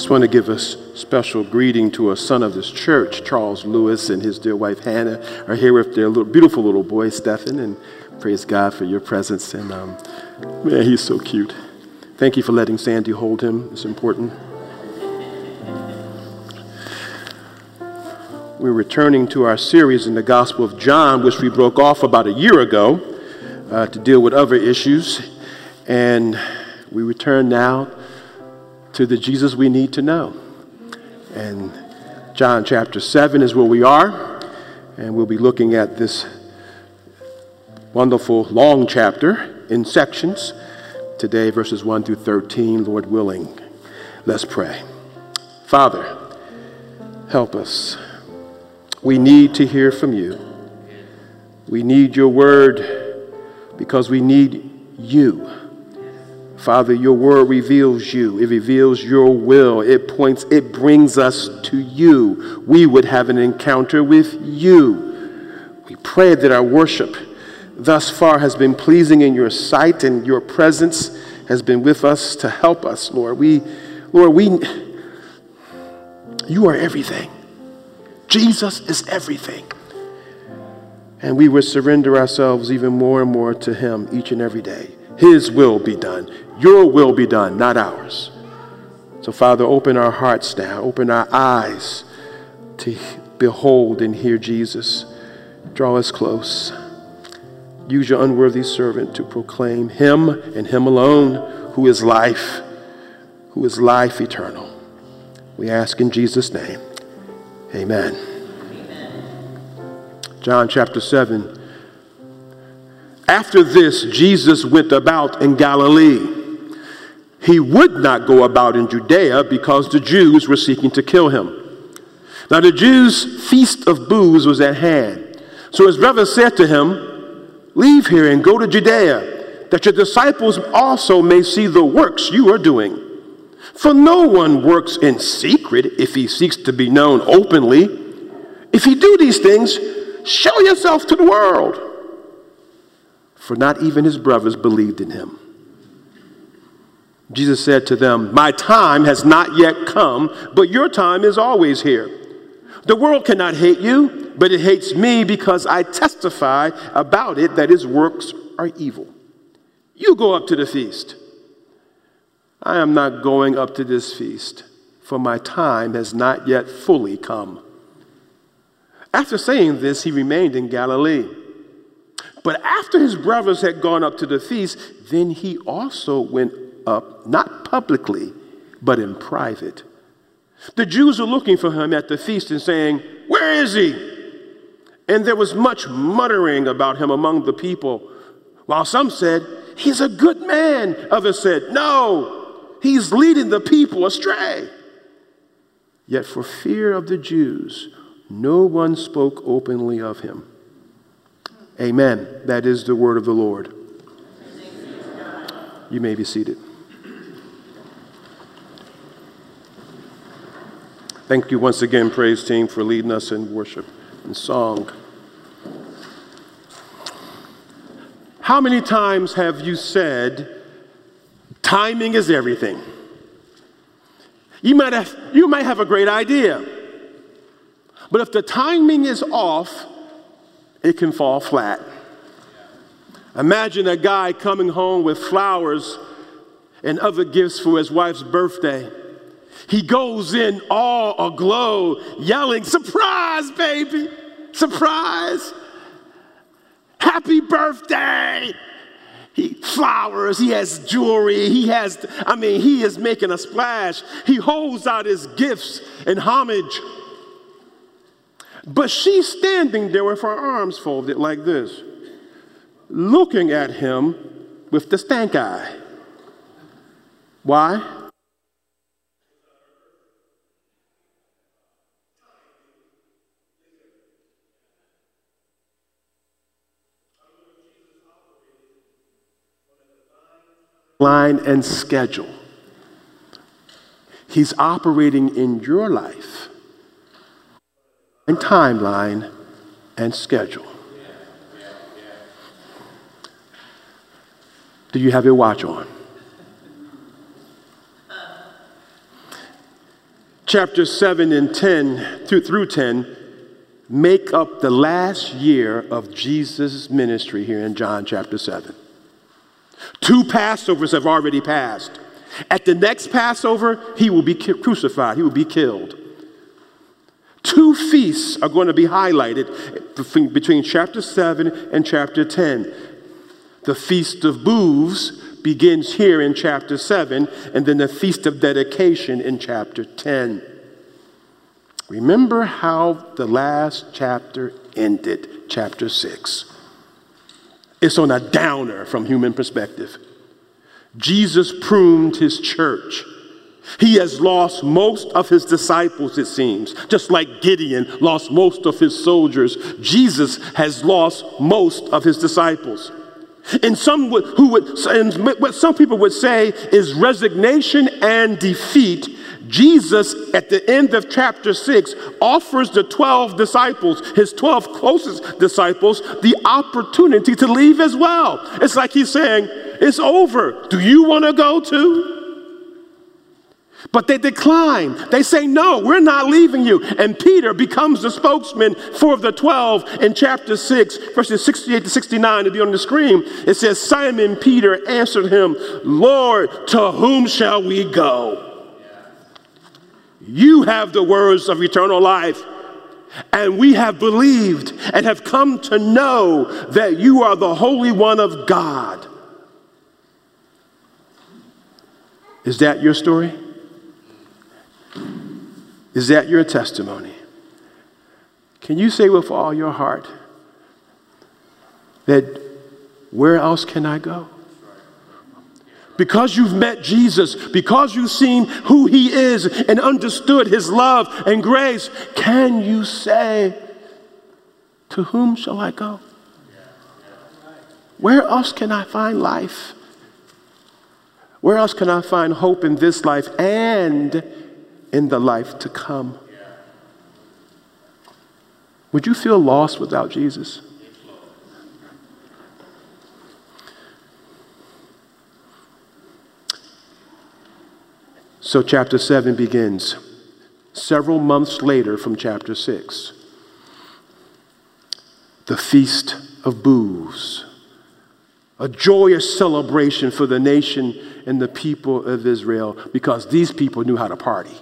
Just want to give a special greeting to a son of this church, Charles Lewis, and his dear wife Hannah are here with their little, beautiful little boy, Stephen, and praise God for your presence. And um, man, he's so cute. Thank you for letting Sandy hold him. It's important. We're returning to our series in the Gospel of John, which we broke off about a year ago uh, to deal with other issues. And we return now to the Jesus we need to know. And John chapter 7 is where we are, and we'll be looking at this wonderful long chapter in sections today, verses 1 through 13, Lord willing. Let's pray. Father, help us. We need to hear from you. We need your word because we need you. Father, your word reveals you. It reveals your will. It points, it brings us to you. We would have an encounter with you. We pray that our worship thus far has been pleasing in your sight and your presence has been with us to help us, Lord. We, Lord, we, you are everything. Jesus is everything. And we would surrender ourselves even more and more to Him each and every day. His will be done. Your will be done, not ours. So, Father, open our hearts now, open our eyes to behold and hear Jesus. Draw us close. Use your unworthy servant to proclaim Him and Him alone, who is life, who is life eternal. We ask in Jesus' name. Amen. Amen. John chapter 7 after this, Jesus went about in Galilee. He would not go about in Judea because the Jews were seeking to kill him. Now, the Jews' feast of booths was at hand. So his brothers said to him, Leave here and go to Judea, that your disciples also may see the works you are doing. For no one works in secret if he seeks to be known openly. If you do these things, show yourself to the world for not even his brothers believed in him. Jesus said to them, My time has not yet come, but your time is always here. The world cannot hate you, but it hates me because I testify about it that its works are evil. You go up to the feast. I am not going up to this feast, for my time has not yet fully come. After saying this, he remained in Galilee. But after his brothers had gone up to the feast, then he also went up, not publicly, but in private. The Jews were looking for him at the feast and saying, Where is he? And there was much muttering about him among the people, while some said, He's a good man. Others said, No, he's leading the people astray. Yet for fear of the Jews, no one spoke openly of him. Amen. That is the word of the Lord. You may be seated. Thank you once again, praise team, for leading us in worship and song. How many times have you said, timing is everything? You might have, you might have a great idea, but if the timing is off, it can fall flat. Imagine a guy coming home with flowers and other gifts for his wife's birthday. He goes in all aglow, yelling, Surprise, baby! Surprise! Happy birthday! He flowers, he has jewelry, he has, I mean, he is making a splash. He holds out his gifts in homage but she's standing there with her arms folded like this, looking at him with the stank eye. Why? Line and schedule. He's operating in your life and timeline and schedule. Do you have your watch on? chapter 7 and 10 through, through 10 make up the last year of Jesus' ministry here in John chapter 7. Two Passovers have already passed. At the next Passover, he will be crucified, he will be killed. Two feasts are going to be highlighted between chapter 7 and chapter 10. The Feast of Booths begins here in chapter 7, and then the Feast of Dedication in chapter 10. Remember how the last chapter ended, chapter 6. It's on a downer from human perspective. Jesus pruned his church. He has lost most of his disciples, it seems. Just like Gideon lost most of his soldiers, Jesus has lost most of his disciples. And some would, who would, and what some people would say is resignation and defeat. Jesus, at the end of chapter 6, offers the 12 disciples, his 12 closest disciples, the opportunity to leave as well. It's like he's saying, It's over. Do you want to go too? But they decline. They say, No, we're not leaving you. And Peter becomes the spokesman for the 12 in chapter 6, verses 68 to 69 to be on the screen. It says, Simon Peter answered him, Lord, to whom shall we go? You have the words of eternal life. And we have believed and have come to know that you are the Holy One of God. Is that your story? Is that your testimony? Can you say with all your heart that where else can I go? Because you've met Jesus, because you've seen who he is and understood his love and grace, can you say, To whom shall I go? Where else can I find life? Where else can I find hope in this life and in the life to come. Would you feel lost without Jesus? So, chapter 7 begins several months later from chapter 6. The Feast of Booths, a joyous celebration for the nation and the people of Israel because these people knew how to party.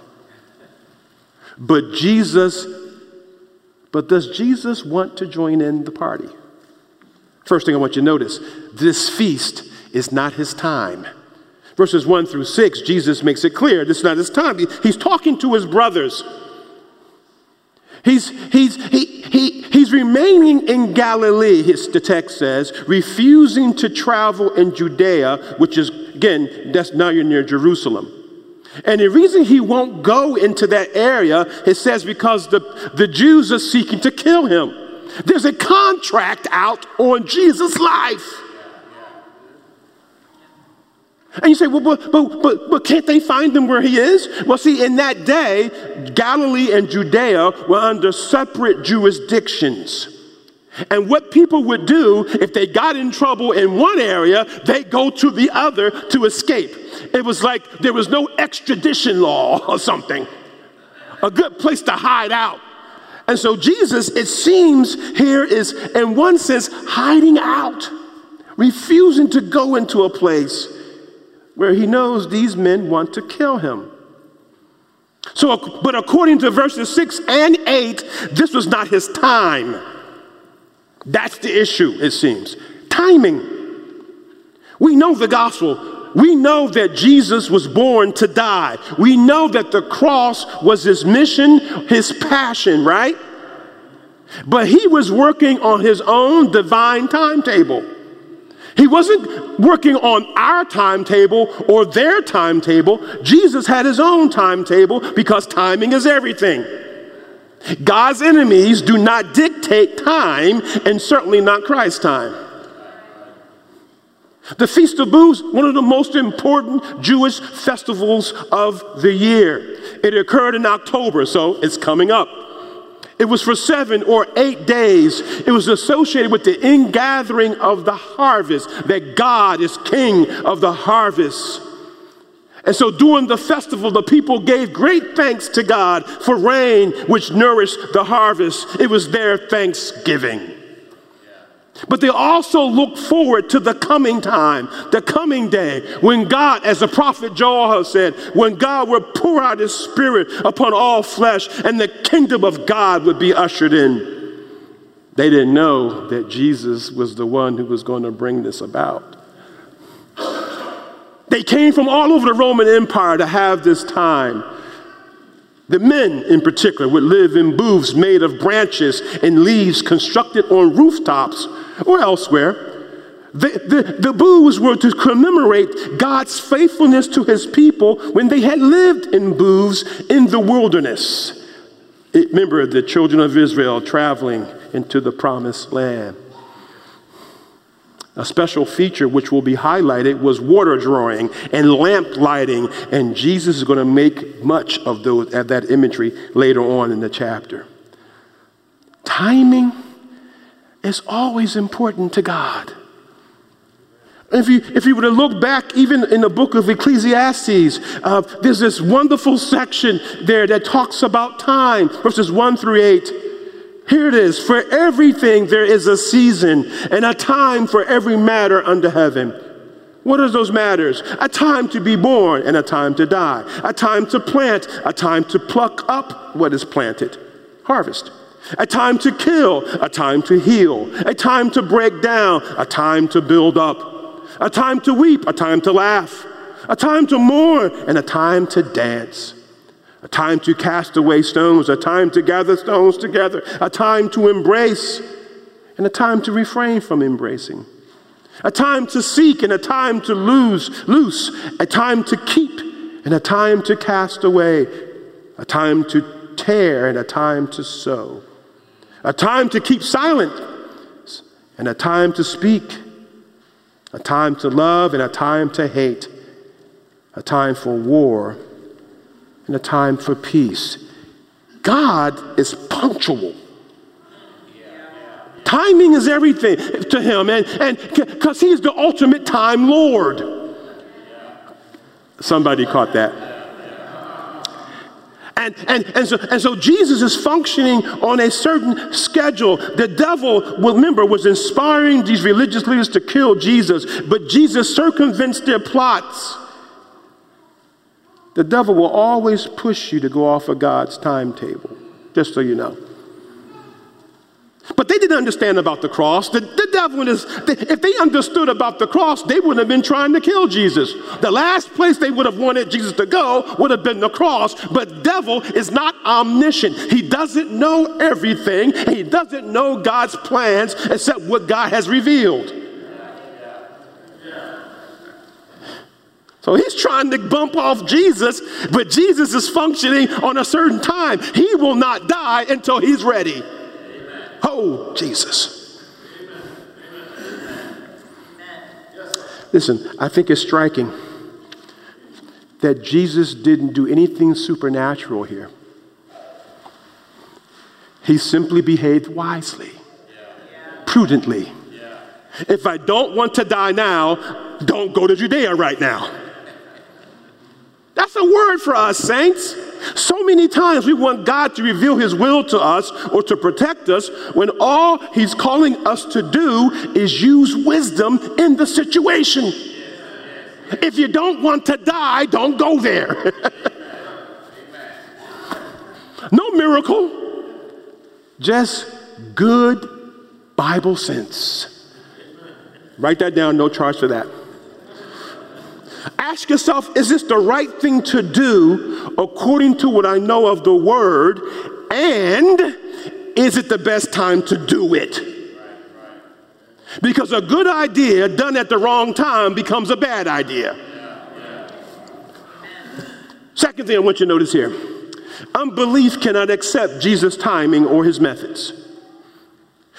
But Jesus, but does Jesus want to join in the party? First thing I want you to notice this feast is not his time. Verses 1 through 6, Jesus makes it clear this is not his time. He's talking to his brothers. He's, he's, he, he, he's remaining in Galilee, his, the text says, refusing to travel in Judea, which is, again, that's now you're near Jerusalem. And the reason he won't go into that area, it says because the, the Jews are seeking to kill him. There's a contract out on Jesus' life. And you say, well, but, but, but, but can't they find him where he is? Well, see, in that day, Galilee and Judea were under separate jurisdictions. And what people would do if they got in trouble in one area, they go to the other to escape. It was like there was no extradition law or something, a good place to hide out. And so Jesus, it seems, here is, in one sense, hiding out, refusing to go into a place where he knows these men want to kill him. So, but according to verses 6 and 8, this was not his time. That's the issue, it seems. Timing. We know the gospel. We know that Jesus was born to die. We know that the cross was his mission, his passion, right? But he was working on his own divine timetable. He wasn't working on our timetable or their timetable. Jesus had his own timetable because timing is everything. God's enemies do not dictate time, and certainly not Christ's time. The Feast of Booths, one of the most important Jewish festivals of the year. It occurred in October, so it's coming up. It was for seven or eight days. It was associated with the ingathering of the harvest, that God is king of the harvest. And so during the festival, the people gave great thanks to God for rain, which nourished the harvest. It was their thanksgiving. But they also look forward to the coming time, the coming day, when God, as the prophet Joel said, when God would pour out his spirit upon all flesh and the kingdom of God would be ushered in. They didn't know that Jesus was the one who was going to bring this about. They came from all over the Roman Empire to have this time. The men, in particular, would live in booths made of branches and leaves constructed on rooftops or elsewhere. The, the, the booths were to commemorate God's faithfulness to his people when they had lived in booths in the wilderness. Remember the children of Israel traveling into the promised land. A special feature which will be highlighted was water drawing and lamp lighting, and Jesus is going to make much of, those, of that imagery later on in the chapter. Timing is always important to God. If you, if you were to look back, even in the book of Ecclesiastes, uh, there's this wonderful section there that talks about time, verses 1 through 8. Here it is For everything there is a season and a time for every matter under heaven. What are those matters? A time to be born and a time to die, a time to plant, a time to pluck up what is planted, harvest, a time to kill, a time to heal, a time to break down, a time to build up, a time to weep, a time to laugh, a time to mourn, and a time to dance a time to cast away stones, a time to gather stones together, a time to embrace, and a time to refrain from embracing, a time to seek and a time to lose, loose, a time to keep and a time to cast away, a time to tear and a time to sow, a time to keep silent and a time to speak, a time to love and a time to hate, a time for war and a time for peace. God is punctual. Timing is everything to him, and because he's the ultimate time Lord. Somebody caught that. And, and, and, so, and so Jesus is functioning on a certain schedule. The devil, remember, was inspiring these religious leaders to kill Jesus, but Jesus circumvents their plots the devil will always push you to go off of God's timetable, just so you know. But they didn't understand about the cross. The, the devil is, if they understood about the cross, they wouldn't have been trying to kill Jesus. The last place they would have wanted Jesus to go would have been the cross. But devil is not omniscient. He doesn't know everything. He doesn't know God's plans except what God has revealed. So he's trying to bump off Jesus, but Jesus is functioning on a certain time. He will not die until he's ready. Amen. Oh, Jesus. Listen, I think it's striking that Jesus didn't do anything supernatural here. He simply behaved wisely, prudently. If I don't want to die now, don't go to Judea right now. That's a word for us, saints. So many times we want God to reveal His will to us or to protect us when all He's calling us to do is use wisdom in the situation. If you don't want to die, don't go there. no miracle, just good Bible sense. Write that down, no charge for that. Ask yourself, is this the right thing to do according to what I know of the word? And is it the best time to do it? Because a good idea done at the wrong time becomes a bad idea. Second thing I want you to notice here unbelief cannot accept Jesus' timing or his methods.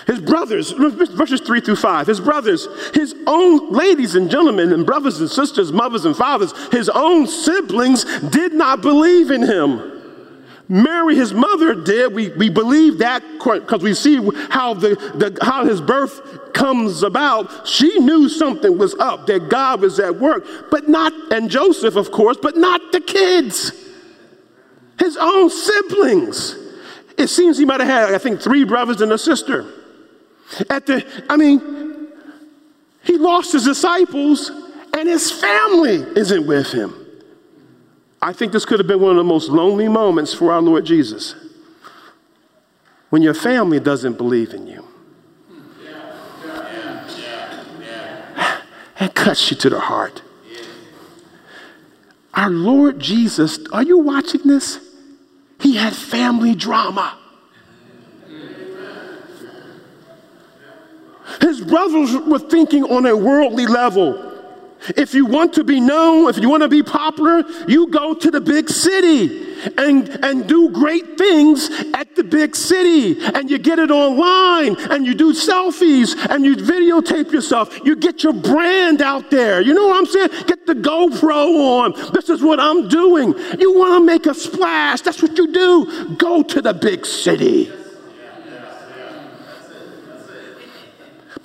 His brothers, verses 3 through 5, his brothers, his own ladies and gentlemen, and brothers and sisters, mothers and fathers, his own siblings did not believe in him. Mary, his mother, did. We, we believe that because we see how, the, the, how his birth comes about. She knew something was up, that God was at work, but not, and Joseph, of course, but not the kids, his own siblings. It seems he might have had, I think, three brothers and a sister. At the, I mean, he lost his disciples and his family isn't with him. I think this could have been one of the most lonely moments for our Lord Jesus. When your family doesn't believe in you. It cuts you to the heart. Our Lord Jesus, are you watching this? He had family drama. His brothers were thinking on a worldly level. If you want to be known, if you want to be popular, you go to the big city and, and do great things at the big city. And you get it online and you do selfies and you videotape yourself. You get your brand out there. You know what I'm saying? Get the GoPro on. This is what I'm doing. You want to make a splash. That's what you do. Go to the big city.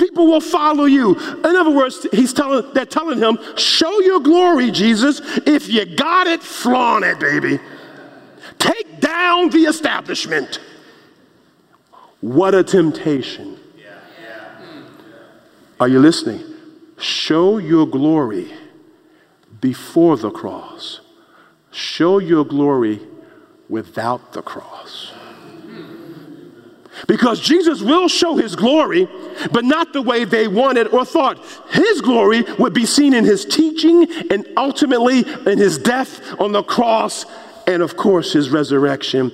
People will follow you. In other words, he's telling, they're telling him, show your glory, Jesus. If you got it, flaunt it, baby. Take down the establishment. What a temptation. Are you listening? Show your glory before the cross. Show your glory without the cross. Because Jesus will show his glory, but not the way they wanted or thought. His glory would be seen in his teaching and ultimately in his death on the cross and, of course, his resurrection.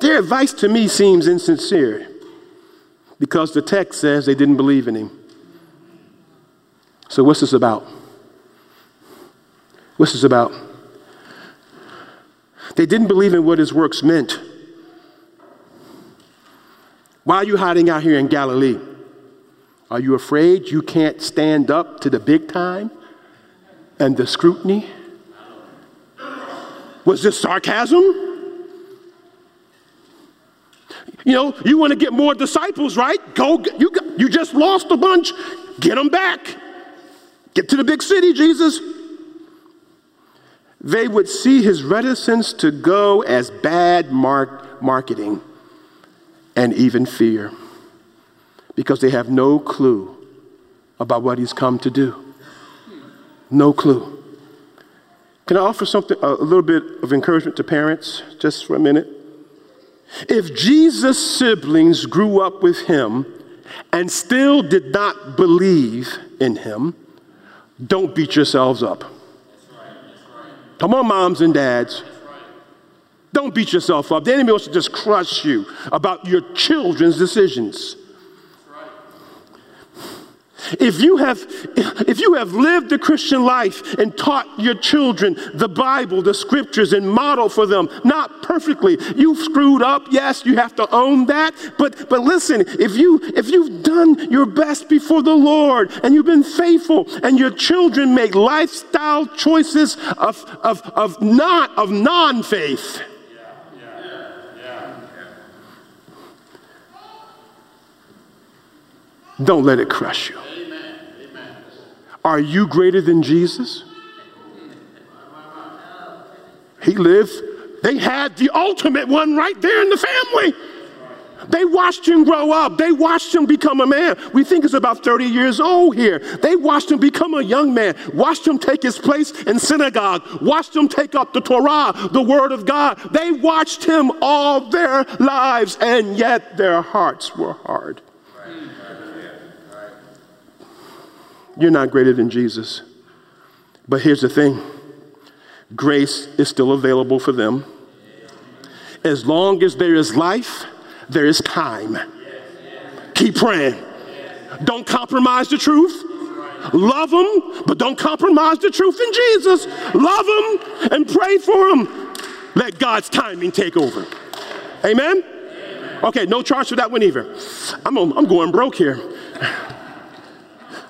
Their advice to me seems insincere because the text says they didn't believe in him. So, what's this about? What's this about? They didn't believe in what his works meant. Why are you hiding out here in Galilee? Are you afraid you can't stand up to the big time and the scrutiny? Was this sarcasm? You know, you want to get more disciples, right? Go, you, you just lost a bunch. Get them back. Get to the big city, Jesus they would see his reticence to go as bad mark- marketing and even fear because they have no clue about what he's come to do. No clue. Can I offer something, a little bit of encouragement to parents just for a minute? If Jesus' siblings grew up with him and still did not believe in him, don't beat yourselves up. Come on, moms and dads. Don't beat yourself up. The enemy wants to just crush you about your children's decisions. If you have if you have lived the Christian life and taught your children the Bible, the scriptures and model for them, not perfectly, you've screwed up. Yes, you have to own that. But but listen, if you if you've done your best before the Lord and you've been faithful and your children make lifestyle choices of of of not of non-faith. Don't let it crush you. Are you greater than Jesus? He lived, they had the ultimate one right there in the family. They watched him grow up. They watched him become a man. We think he's about 30 years old here. They watched him become a young man, watched him take his place in synagogue, watched him take up the Torah, the word of God. They watched him all their lives, and yet their hearts were hard. You're not greater than Jesus. But here's the thing grace is still available for them. As long as there is life, there is time. Keep praying. Don't compromise the truth. Love them, but don't compromise the truth in Jesus. Love them and pray for them. Let God's timing take over. Amen? Okay, no charge for that one either. I'm, I'm going broke here.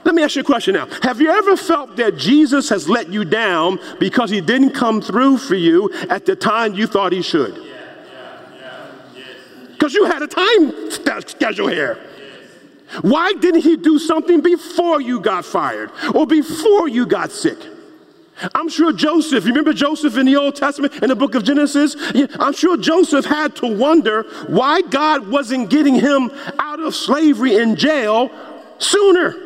Let me ask you a question now. Have you ever felt that Jesus has let you down because he didn't come through for you at the time you thought he should? Because you had a time schedule here. Why didn't he do something before you got fired or before you got sick? I'm sure Joseph, you remember Joseph in the Old Testament in the book of Genesis? I'm sure Joseph had to wonder why God wasn't getting him out of slavery in jail sooner.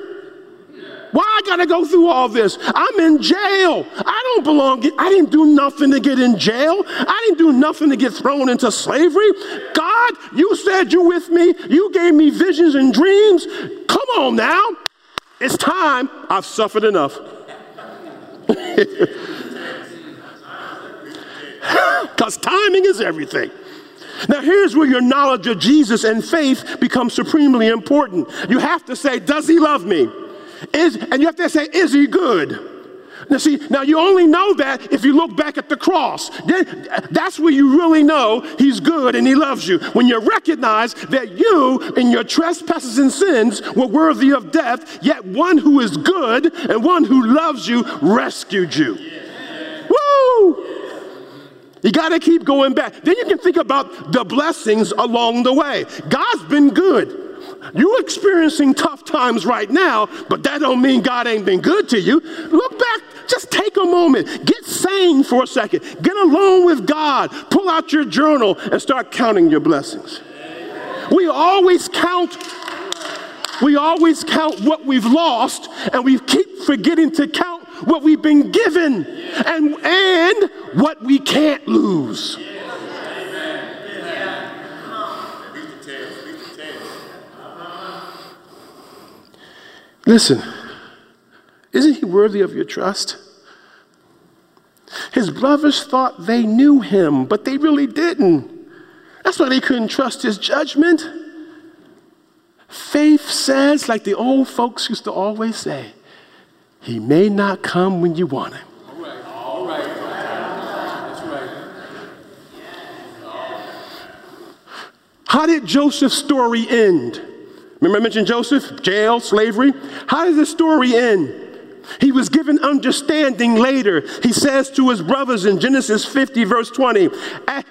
Why I gotta go through all this? I'm in jail. I don't belong. I didn't do nothing to get in jail. I didn't do nothing to get thrown into slavery. God, you said you with me. You gave me visions and dreams. Come on now. It's time. I've suffered enough. Because timing is everything. Now, here's where your knowledge of Jesus and faith becomes supremely important. You have to say, Does he love me? Is, and you have to say, Is he good? Now, see, now you only know that if you look back at the cross. Then, that's where you really know he's good and he loves you. When you recognize that you, in your trespasses and sins, were worthy of death, yet one who is good and one who loves you rescued you. Woo! You got to keep going back. Then you can think about the blessings along the way. God's been good. You're experiencing tough times right now, but that don't mean God ain't been good to you. Look back, just take a moment. Get sane for a second. Get alone with God. Pull out your journal and start counting your blessings. We always count we always count what we've lost and we keep forgetting to count what we've been given and, and what we can't lose. Listen, isn't he worthy of your trust? His brothers thought they knew him, but they really didn't. That's why they couldn't trust his judgment. Faith says, like the old folks used to always say, he may not come when you want him. All right, all right. That's right. How did Joseph's story end? Remember I mentioned Joseph, jail, slavery? How does the story end? He was given understanding later. He says to his brothers in Genesis 50, verse 20,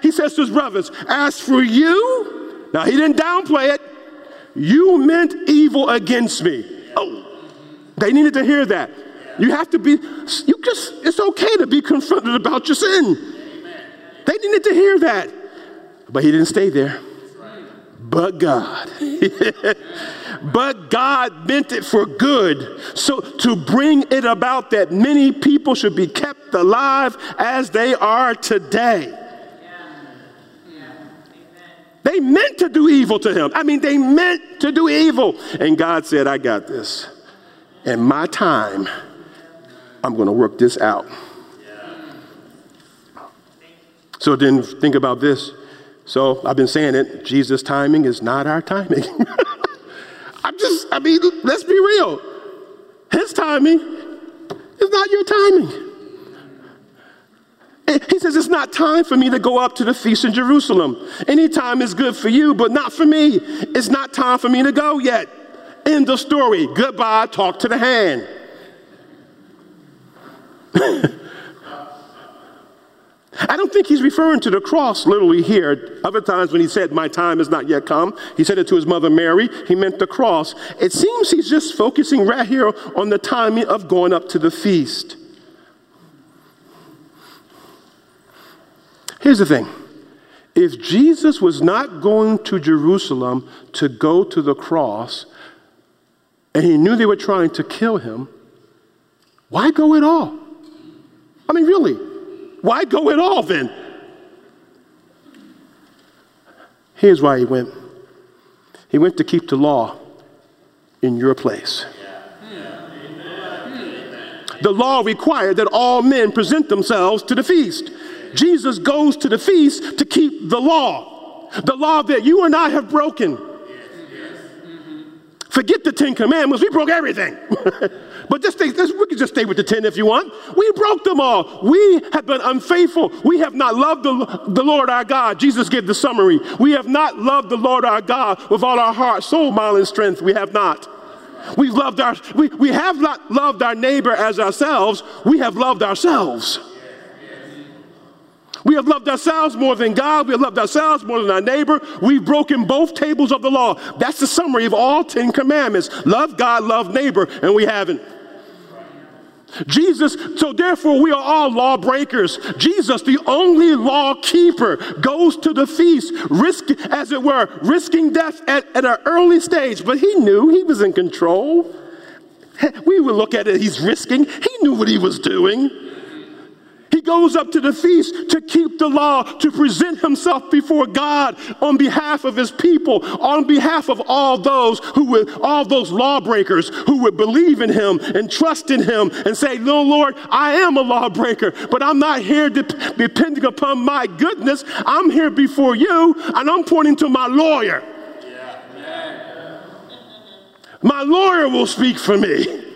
he says to his brothers, As for you, now he didn't downplay it, you meant evil against me. Oh, they needed to hear that. You have to be, you just, it's okay to be confronted about your sin. They needed to hear that. But he didn't stay there but God. but God meant it for good. So to bring it about that many people should be kept alive as they are today. They meant to do evil to him. I mean, they meant to do evil. And God said, I got this. In my time, I'm going to work this out. So then think about this. So I've been saying it Jesus' timing is not our timing. I'm just, I mean, let's be real. His timing is not your timing. He says, It's not time for me to go up to the feast in Jerusalem. Any time is good for you, but not for me. It's not time for me to go yet. End of story. Goodbye. Talk to the hand. I don't think he's referring to the cross literally here. Other times when he said, My time has not yet come, he said it to his mother Mary. He meant the cross. It seems he's just focusing right here on the timing of going up to the feast. Here's the thing if Jesus was not going to Jerusalem to go to the cross, and he knew they were trying to kill him, why go at all? I mean, really. Why go at all then? Here's why he went he went to keep the law in your place. The law required that all men present themselves to the feast. Jesus goes to the feast to keep the law, the law that you and I have broken. Forget the Ten Commandments, we broke everything. but just stay, we can just stay with the ten if you want. We broke them all. We have been unfaithful. We have not loved the, the Lord our God. Jesus gave the summary. We have not loved the Lord our God with all our heart, soul, mind, and strength. We have not. We've loved our, we, we have not loved our neighbor as ourselves, we have loved ourselves. We have loved ourselves more than God. We have loved ourselves more than our neighbor. We've broken both tables of the law. That's the summary of all 10 commandments love God, love neighbor, and we haven't. Jesus, so therefore we are all lawbreakers. Jesus, the only law keeper, goes to the feast, risk, as it were, risking death at, at an early stage. But he knew he was in control. We would look at it, he's risking. He knew what he was doing. He goes up to the feast to keep the law, to present himself before God on behalf of his people, on behalf of all those who would, all those lawbreakers who would believe in him and trust in him and say, No, Lord, I am a lawbreaker, but I'm not here de- depending upon my goodness. I'm here before you and I'm pointing to my lawyer. My lawyer will speak for me.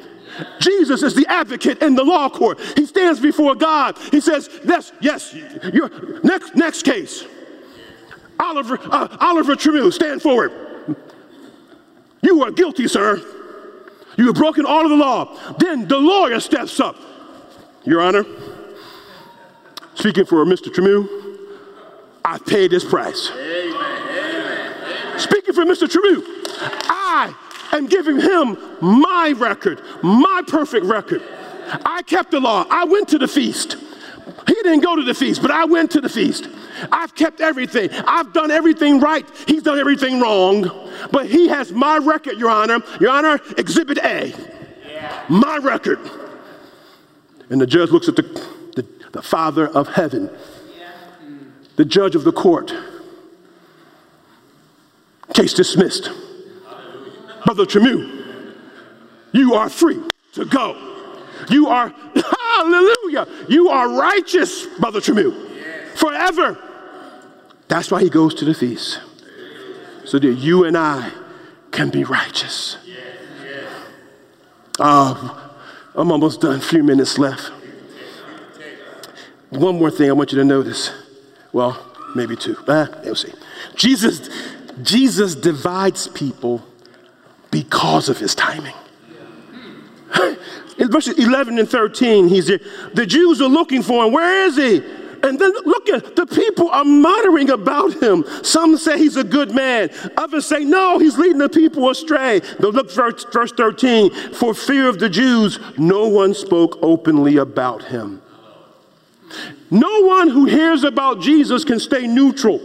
Jesus is the advocate in the law court. He stands before God. He says, "Yes, yes, your next next case. Oliver uh, Oliver Tremu, stand forward. You are guilty, sir. You have broken all of the law." Then the lawyer steps up. Your Honor, speaking for Mr. Tremu, I've paid this price. Amen. Amen. Speaking for Mr. Tremu, I and giving him my record, my perfect record. I kept the law. I went to the feast. He didn't go to the feast, but I went to the feast. I've kept everything. I've done everything right. He's done everything wrong. But he has my record, Your Honor. Your Honor, Exhibit A. Yeah. My record. And the judge looks at the, the, the Father of heaven, yeah. the judge of the court. Case dismissed. Brother Tremu, you are free to go. You are, hallelujah, you are righteous, Brother Tremu, forever. That's why he goes to the feast, so that you and I can be righteous. Uh, I'm almost done, a few minutes left. One more thing I want you to notice. Well, maybe two. Uh, we'll see. Jesus, Jesus divides people because of his timing. In verses 11 and 13, he's there. The Jews are looking for him. Where is he? And then look at the people are muttering about him. Some say he's a good man. Others say, no, he's leading the people astray. But look, verse, verse 13. For fear of the Jews, no one spoke openly about him. No one who hears about Jesus can stay neutral.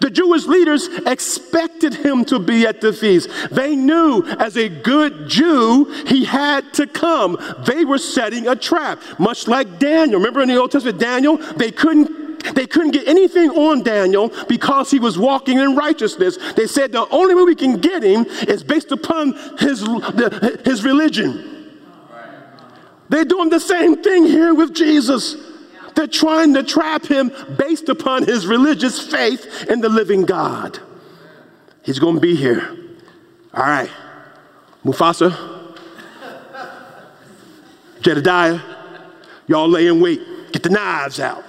The Jewish leaders expected him to be at the feast. They knew as a good Jew, he had to come. They were setting a trap, much like Daniel. Remember in the Old Testament, Daniel? They couldn't they couldn't get anything on Daniel because he was walking in righteousness. They said the only way we can get him is based upon his, the, his religion. They're doing the same thing here with Jesus. They're trying to trap him based upon his religious faith in the living God. He's going to be here. All right. Mufasa, Jedediah, y'all lay in wait. Get the knives out.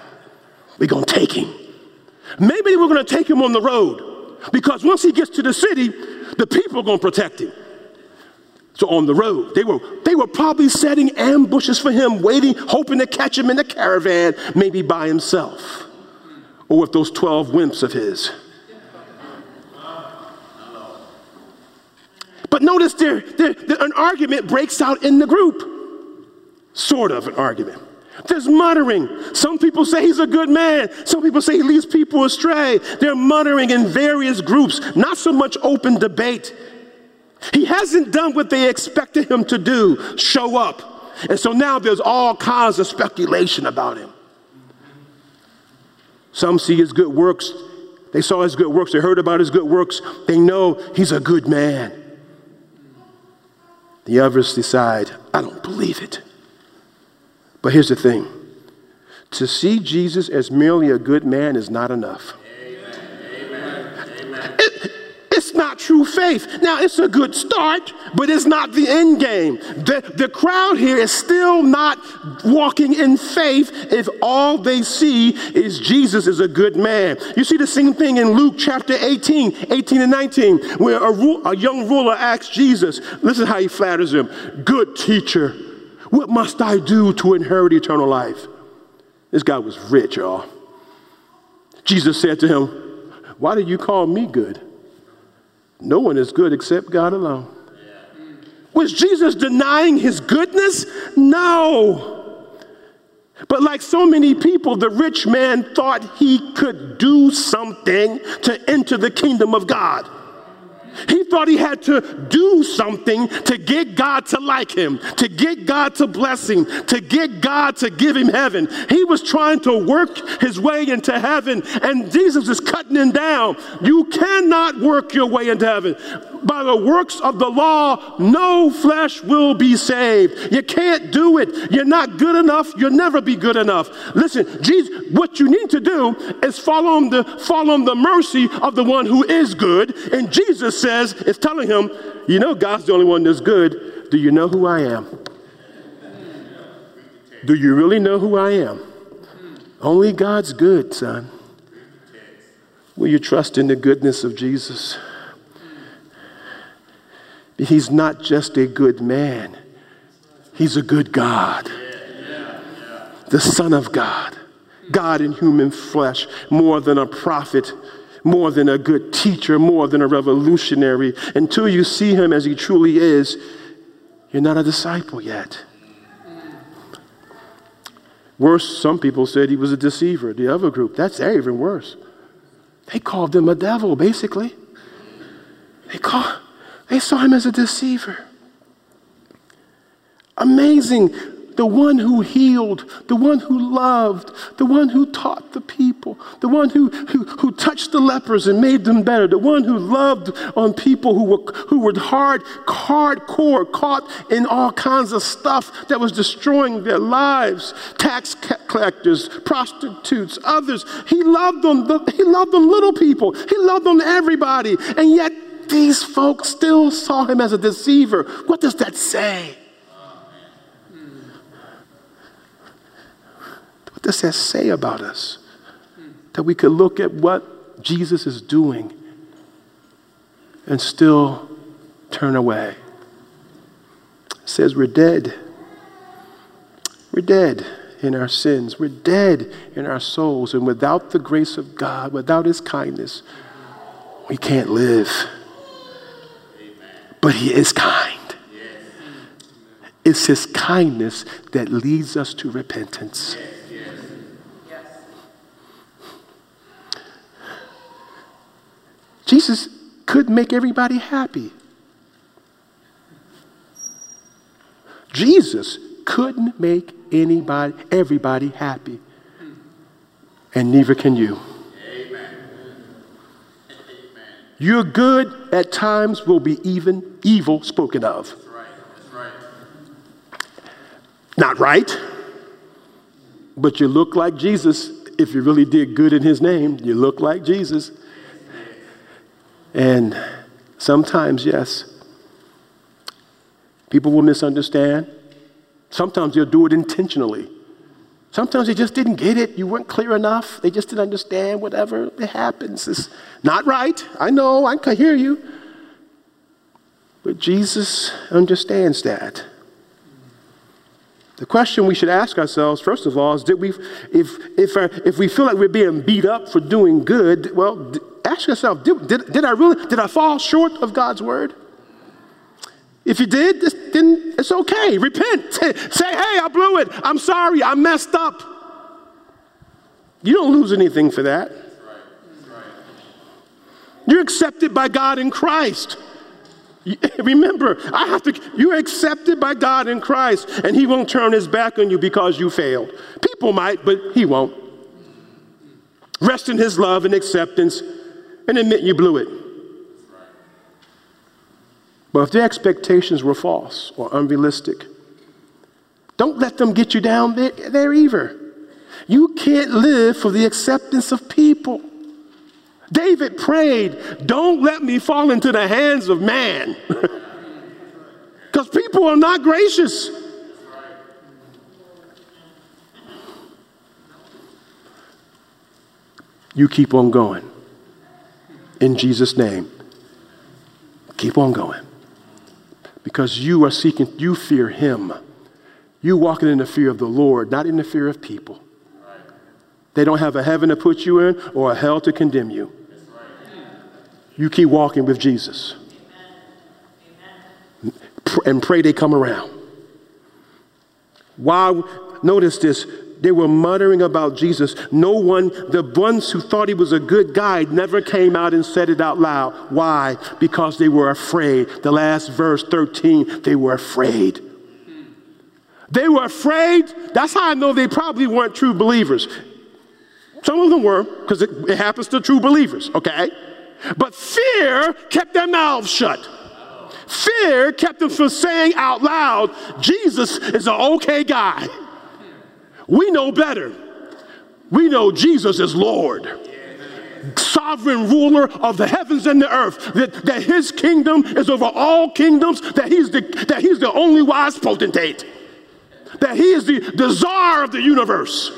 We're going to take him. Maybe we're going to take him on the road because once he gets to the city, the people are going to protect him. So on the road, they were, they were probably setting ambushes for him, waiting, hoping to catch him in the caravan, maybe by himself, or with those 12 wimps of his. But notice there, there, there, an argument breaks out in the group. Sort of an argument. There's muttering. Some people say he's a good man. Some people say he leads people astray. They're muttering in various groups, not so much open debate. He hasn't done what they expected him to do show up. And so now there's all kinds of speculation about him. Some see his good works. They saw his good works. They heard about his good works. They know he's a good man. The others decide, I don't believe it. But here's the thing to see Jesus as merely a good man is not enough. Amen. Amen. It, It's not true faith. Now, it's a good start, but it's not the end game. The, the crowd here is still not walking in faith if all they see is Jesus is a good man. You see the same thing in Luke chapter 18, 18 and 19, where a, a young ruler asks Jesus, listen how he flatters him, good teacher, what must I do to inherit eternal life? This guy was rich, y'all. Jesus said to him, Why do you call me good? No one is good except God alone. Was Jesus denying his goodness? No. But like so many people, the rich man thought he could do something to enter the kingdom of God. He thought he had to do something to get God to like him, to get God to bless him, to get God to give him heaven. He was trying to work his way into heaven, and Jesus is cutting him down. You cannot work your way into heaven by the works of the law, no flesh will be saved. You can't do it. You're not good enough. You'll never be good enough. Listen, Jesus, what you need to do is follow on the follow the mercy of the one who is good. And Jesus says, telling him, you know, God's the only one that's good. Do you know who I am? Do you really know who I am? Only God's good, son. Will you trust in the goodness of Jesus? He's not just a good man, he's a good God. The Son of God, God in human flesh, more than a prophet, more than a good teacher, more than a revolutionary. Until you see him as he truly is, you're not a disciple yet. Worse, some people said he was a deceiver. The other group, that's even worse. They called him a devil, basically. They called they saw him as a deceiver. Amazing. The one who healed, the one who loved, the one who taught the people, the one who, who, who touched the lepers and made them better, the one who loved on people who were, who were hard, hardcore, caught in all kinds of stuff that was destroying their lives, tax collectors, prostitutes, others. He loved them. He loved them little people. He loved them everybody. And yet these folks still saw him as a deceiver. What does that say? What does that say about us? That we could look at what Jesus is doing and still turn away. It says we're dead. We're dead in our sins. We're dead in our souls. And without the grace of God, without His kindness, we can't live but He is kind. It's His kindness that leads us to repentance. Jesus could make everybody happy. Jesus couldn't make anybody, everybody happy. And neither can you. Your good at times will be even evil spoken of. Not right, but you look like Jesus. If you really did good in his name, you look like Jesus. And sometimes, yes, people will misunderstand. Sometimes they'll do it intentionally. Sometimes they just didn't get it. You weren't clear enough. They just didn't understand whatever it happens. It's not right. I know. I can hear you. But Jesus understands that. The question we should ask ourselves, first of all, is did we, if, if, our, if we feel like we're being beat up for doing good, well, ask yourself, did, did, did I really, did I fall short of God's word? If you did, then it's okay. Repent. Say, hey, I blew it. I'm sorry. I messed up. You don't lose anything for that. You're accepted by God in Christ. Remember, I have to, you're accepted by God in Christ, and He won't turn His back on you because you failed. People might, but He won't. Rest in His love and acceptance and admit you blew it. But if their expectations were false or unrealistic, don't let them get you down there, there either. You can't live for the acceptance of people. David prayed, Don't let me fall into the hands of man. Because people are not gracious. You keep on going. In Jesus' name. Keep on going. Because you are seeking, you fear Him. You walking in the fear of the Lord, not in the fear of people. They don't have a heaven to put you in or a hell to condemn you. You keep walking with Jesus. And pray they come around. Why? Notice this. They were muttering about Jesus. No one, the ones who thought he was a good guy, never came out and said it out loud. Why? Because they were afraid. The last verse 13, they were afraid. They were afraid. That's how I know they probably weren't true believers. Some of them were, because it, it, happens to true believers, okay? But fear kept their mouths shut. Fear kept them from saying out loud, Jesus is an okay guy. We know better. We know Jesus is Lord, sovereign ruler of the heavens and the earth, that, that his kingdom is over all kingdoms, that he's, the, that he's the only wise potentate, that he is the, the czar of the universe,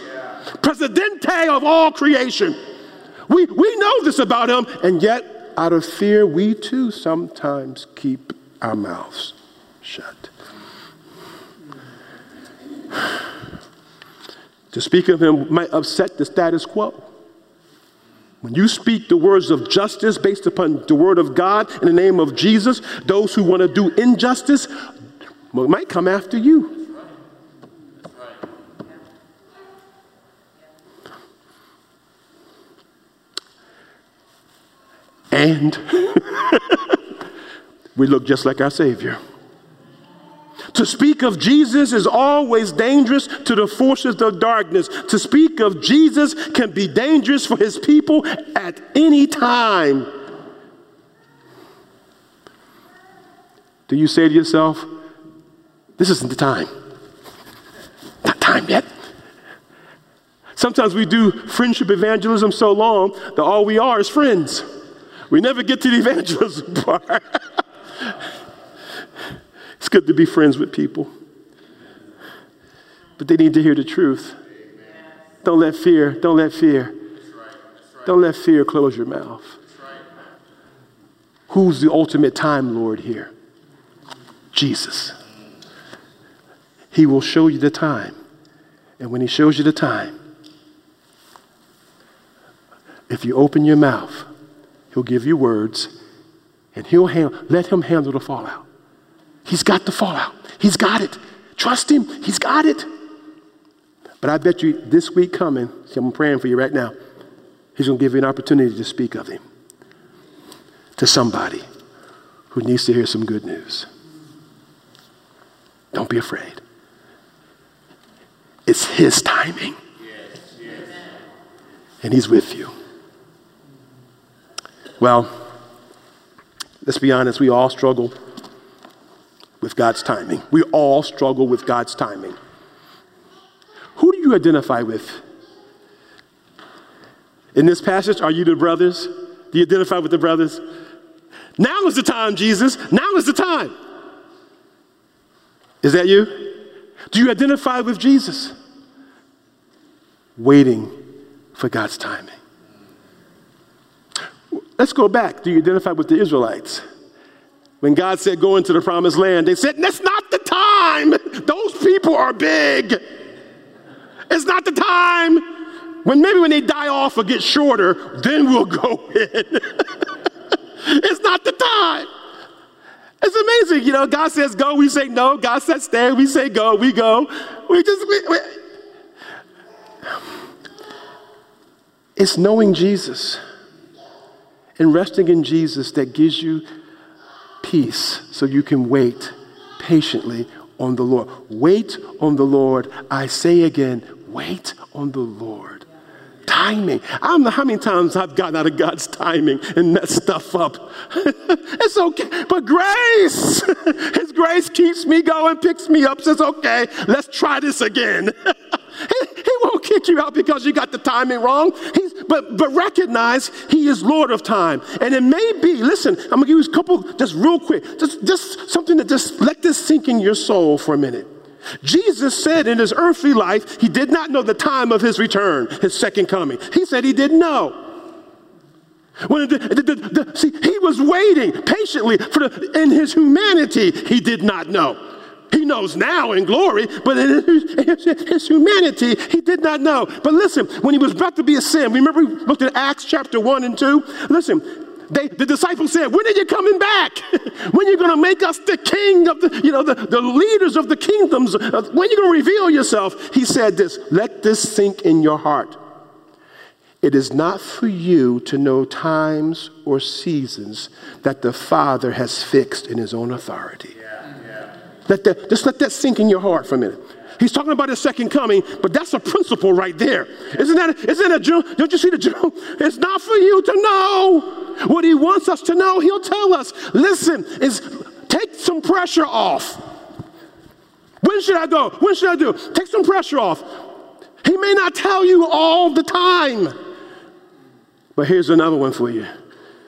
presidente of all creation. We, we know this about him, and yet, out of fear, we too sometimes keep our mouths shut. To speak of him might upset the status quo. When you speak the words of justice based upon the word of God in the name of Jesus, those who want to do injustice might come after you. And we look just like our Savior. To speak of Jesus is always dangerous to the forces of darkness. To speak of Jesus can be dangerous for his people at any time. Do you say to yourself, This isn't the time? Not time yet. Sometimes we do friendship evangelism so long that all we are is friends. We never get to the evangelism part. It's good to be friends with people, but they need to hear the truth. Don't let fear, don't let fear, don't let fear close your mouth. Who's the ultimate time Lord here? Jesus. He will show you the time. And when He shows you the time, if you open your mouth, He'll give you words and He'll hand, let Him handle the fallout. He's got the fallout. He's got it. Trust him. He's got it. But I bet you this week coming, see, I'm praying for you right now, he's going to give you an opportunity to speak of him to somebody who needs to hear some good news. Don't be afraid. It's his timing. And he's with you. Well, let's be honest, we all struggle with God's timing. We all struggle with God's timing. Who do you identify with? In this passage, are you the brothers? Do you identify with the brothers? Now is the time, Jesus. Now is the time. Is that you? Do you identify with Jesus? Waiting for God's timing. Let's go back. Do you identify with the Israelites? When God said, go into the promised land, they said, that's not the time. Those people are big. It's not the time. When maybe when they die off or get shorter, then we'll go in. it's not the time. It's amazing. You know, God says go, we say no. God says stay, we say go, we go. We just, we, we. It's knowing Jesus and resting in Jesus that gives you peace so you can wait patiently on the Lord. Wait on the Lord. I say again, wait on the Lord. Timing. I don't know how many times I've gotten out of God's timing and messed stuff up. it's okay. But grace, His grace keeps me going, picks me up, says, okay, let's try this again. he, he, won't kick you out because you got the timing wrong. He's, but, but recognize He is Lord of time. And it may be, listen, I'm gonna give you a couple, just real quick, just, just something to just let this sink in your soul for a minute. Jesus said in his earthly life, he did not know the time of his return, his second coming. He said he didn't know. When the, the, the, see, he was waiting patiently for the, in his humanity, he did not know. He knows now in glory, but in his, his, humanity, he did not know. But listen, when he was about to be ascended, remember we looked at Acts chapter 1 and 2? Listen, they, the disciples said, When are you coming back? when are you going to make us the king of the, you know, the, the leaders of the kingdoms? When are you going to reveal yourself? He said this, Let this sink in your heart. It is not for you to know times or seasons that the Father has fixed in his own authority. Let that, just let that sink in your heart for a minute. He's talking about his second coming, but that's a principle right there. Isn't that, isn't that a Jew? Don't you see the Jew? It's not for you to know. What he wants us to know, he'll tell us. Listen, is take some pressure off. When should I go? When should I do? Take some pressure off. He may not tell you all the time. But here's another one for you.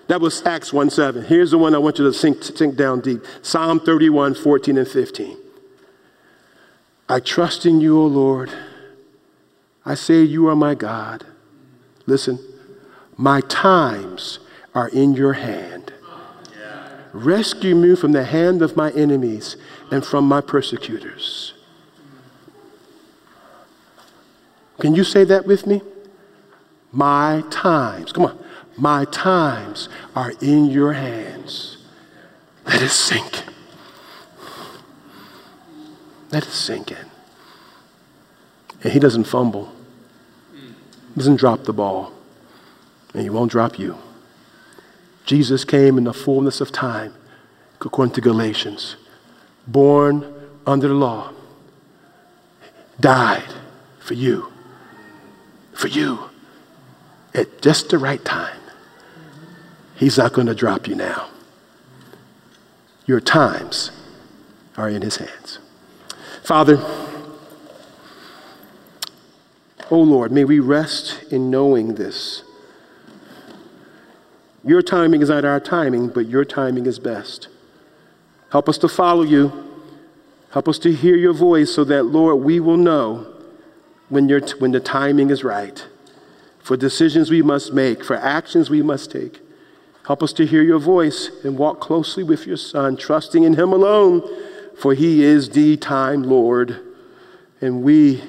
That was Acts 1 7. Here's the one I want you to sink, sink down deep Psalm 31 14 and 15. I trust in you, O Lord. I say you are my God. Listen, my times are in your hand. Rescue me from the hand of my enemies and from my persecutors. Can you say that with me? My times. Come on. My times are in your hands. Let it sink. Let it sink in. And he doesn't fumble, he doesn't drop the ball, and he won't drop you. Jesus came in the fullness of time, according to Galatians, born under the law, died for you, for you, at just the right time. He's not going to drop you now. Your times are in his hands. Father, oh Lord, may we rest in knowing this. Your timing is not our timing, but your timing is best. Help us to follow you. Help us to hear your voice so that, Lord, we will know when, you when the timing is right for decisions we must make, for actions we must take. Help us to hear your voice and walk closely with your Son, trusting in him alone, for he is the time Lord. And we,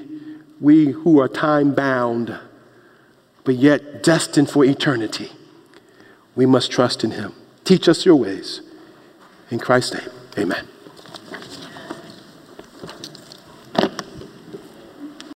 we who are time bound, but yet destined for eternity, we must trust in him. Teach us your ways. In Christ's name, amen.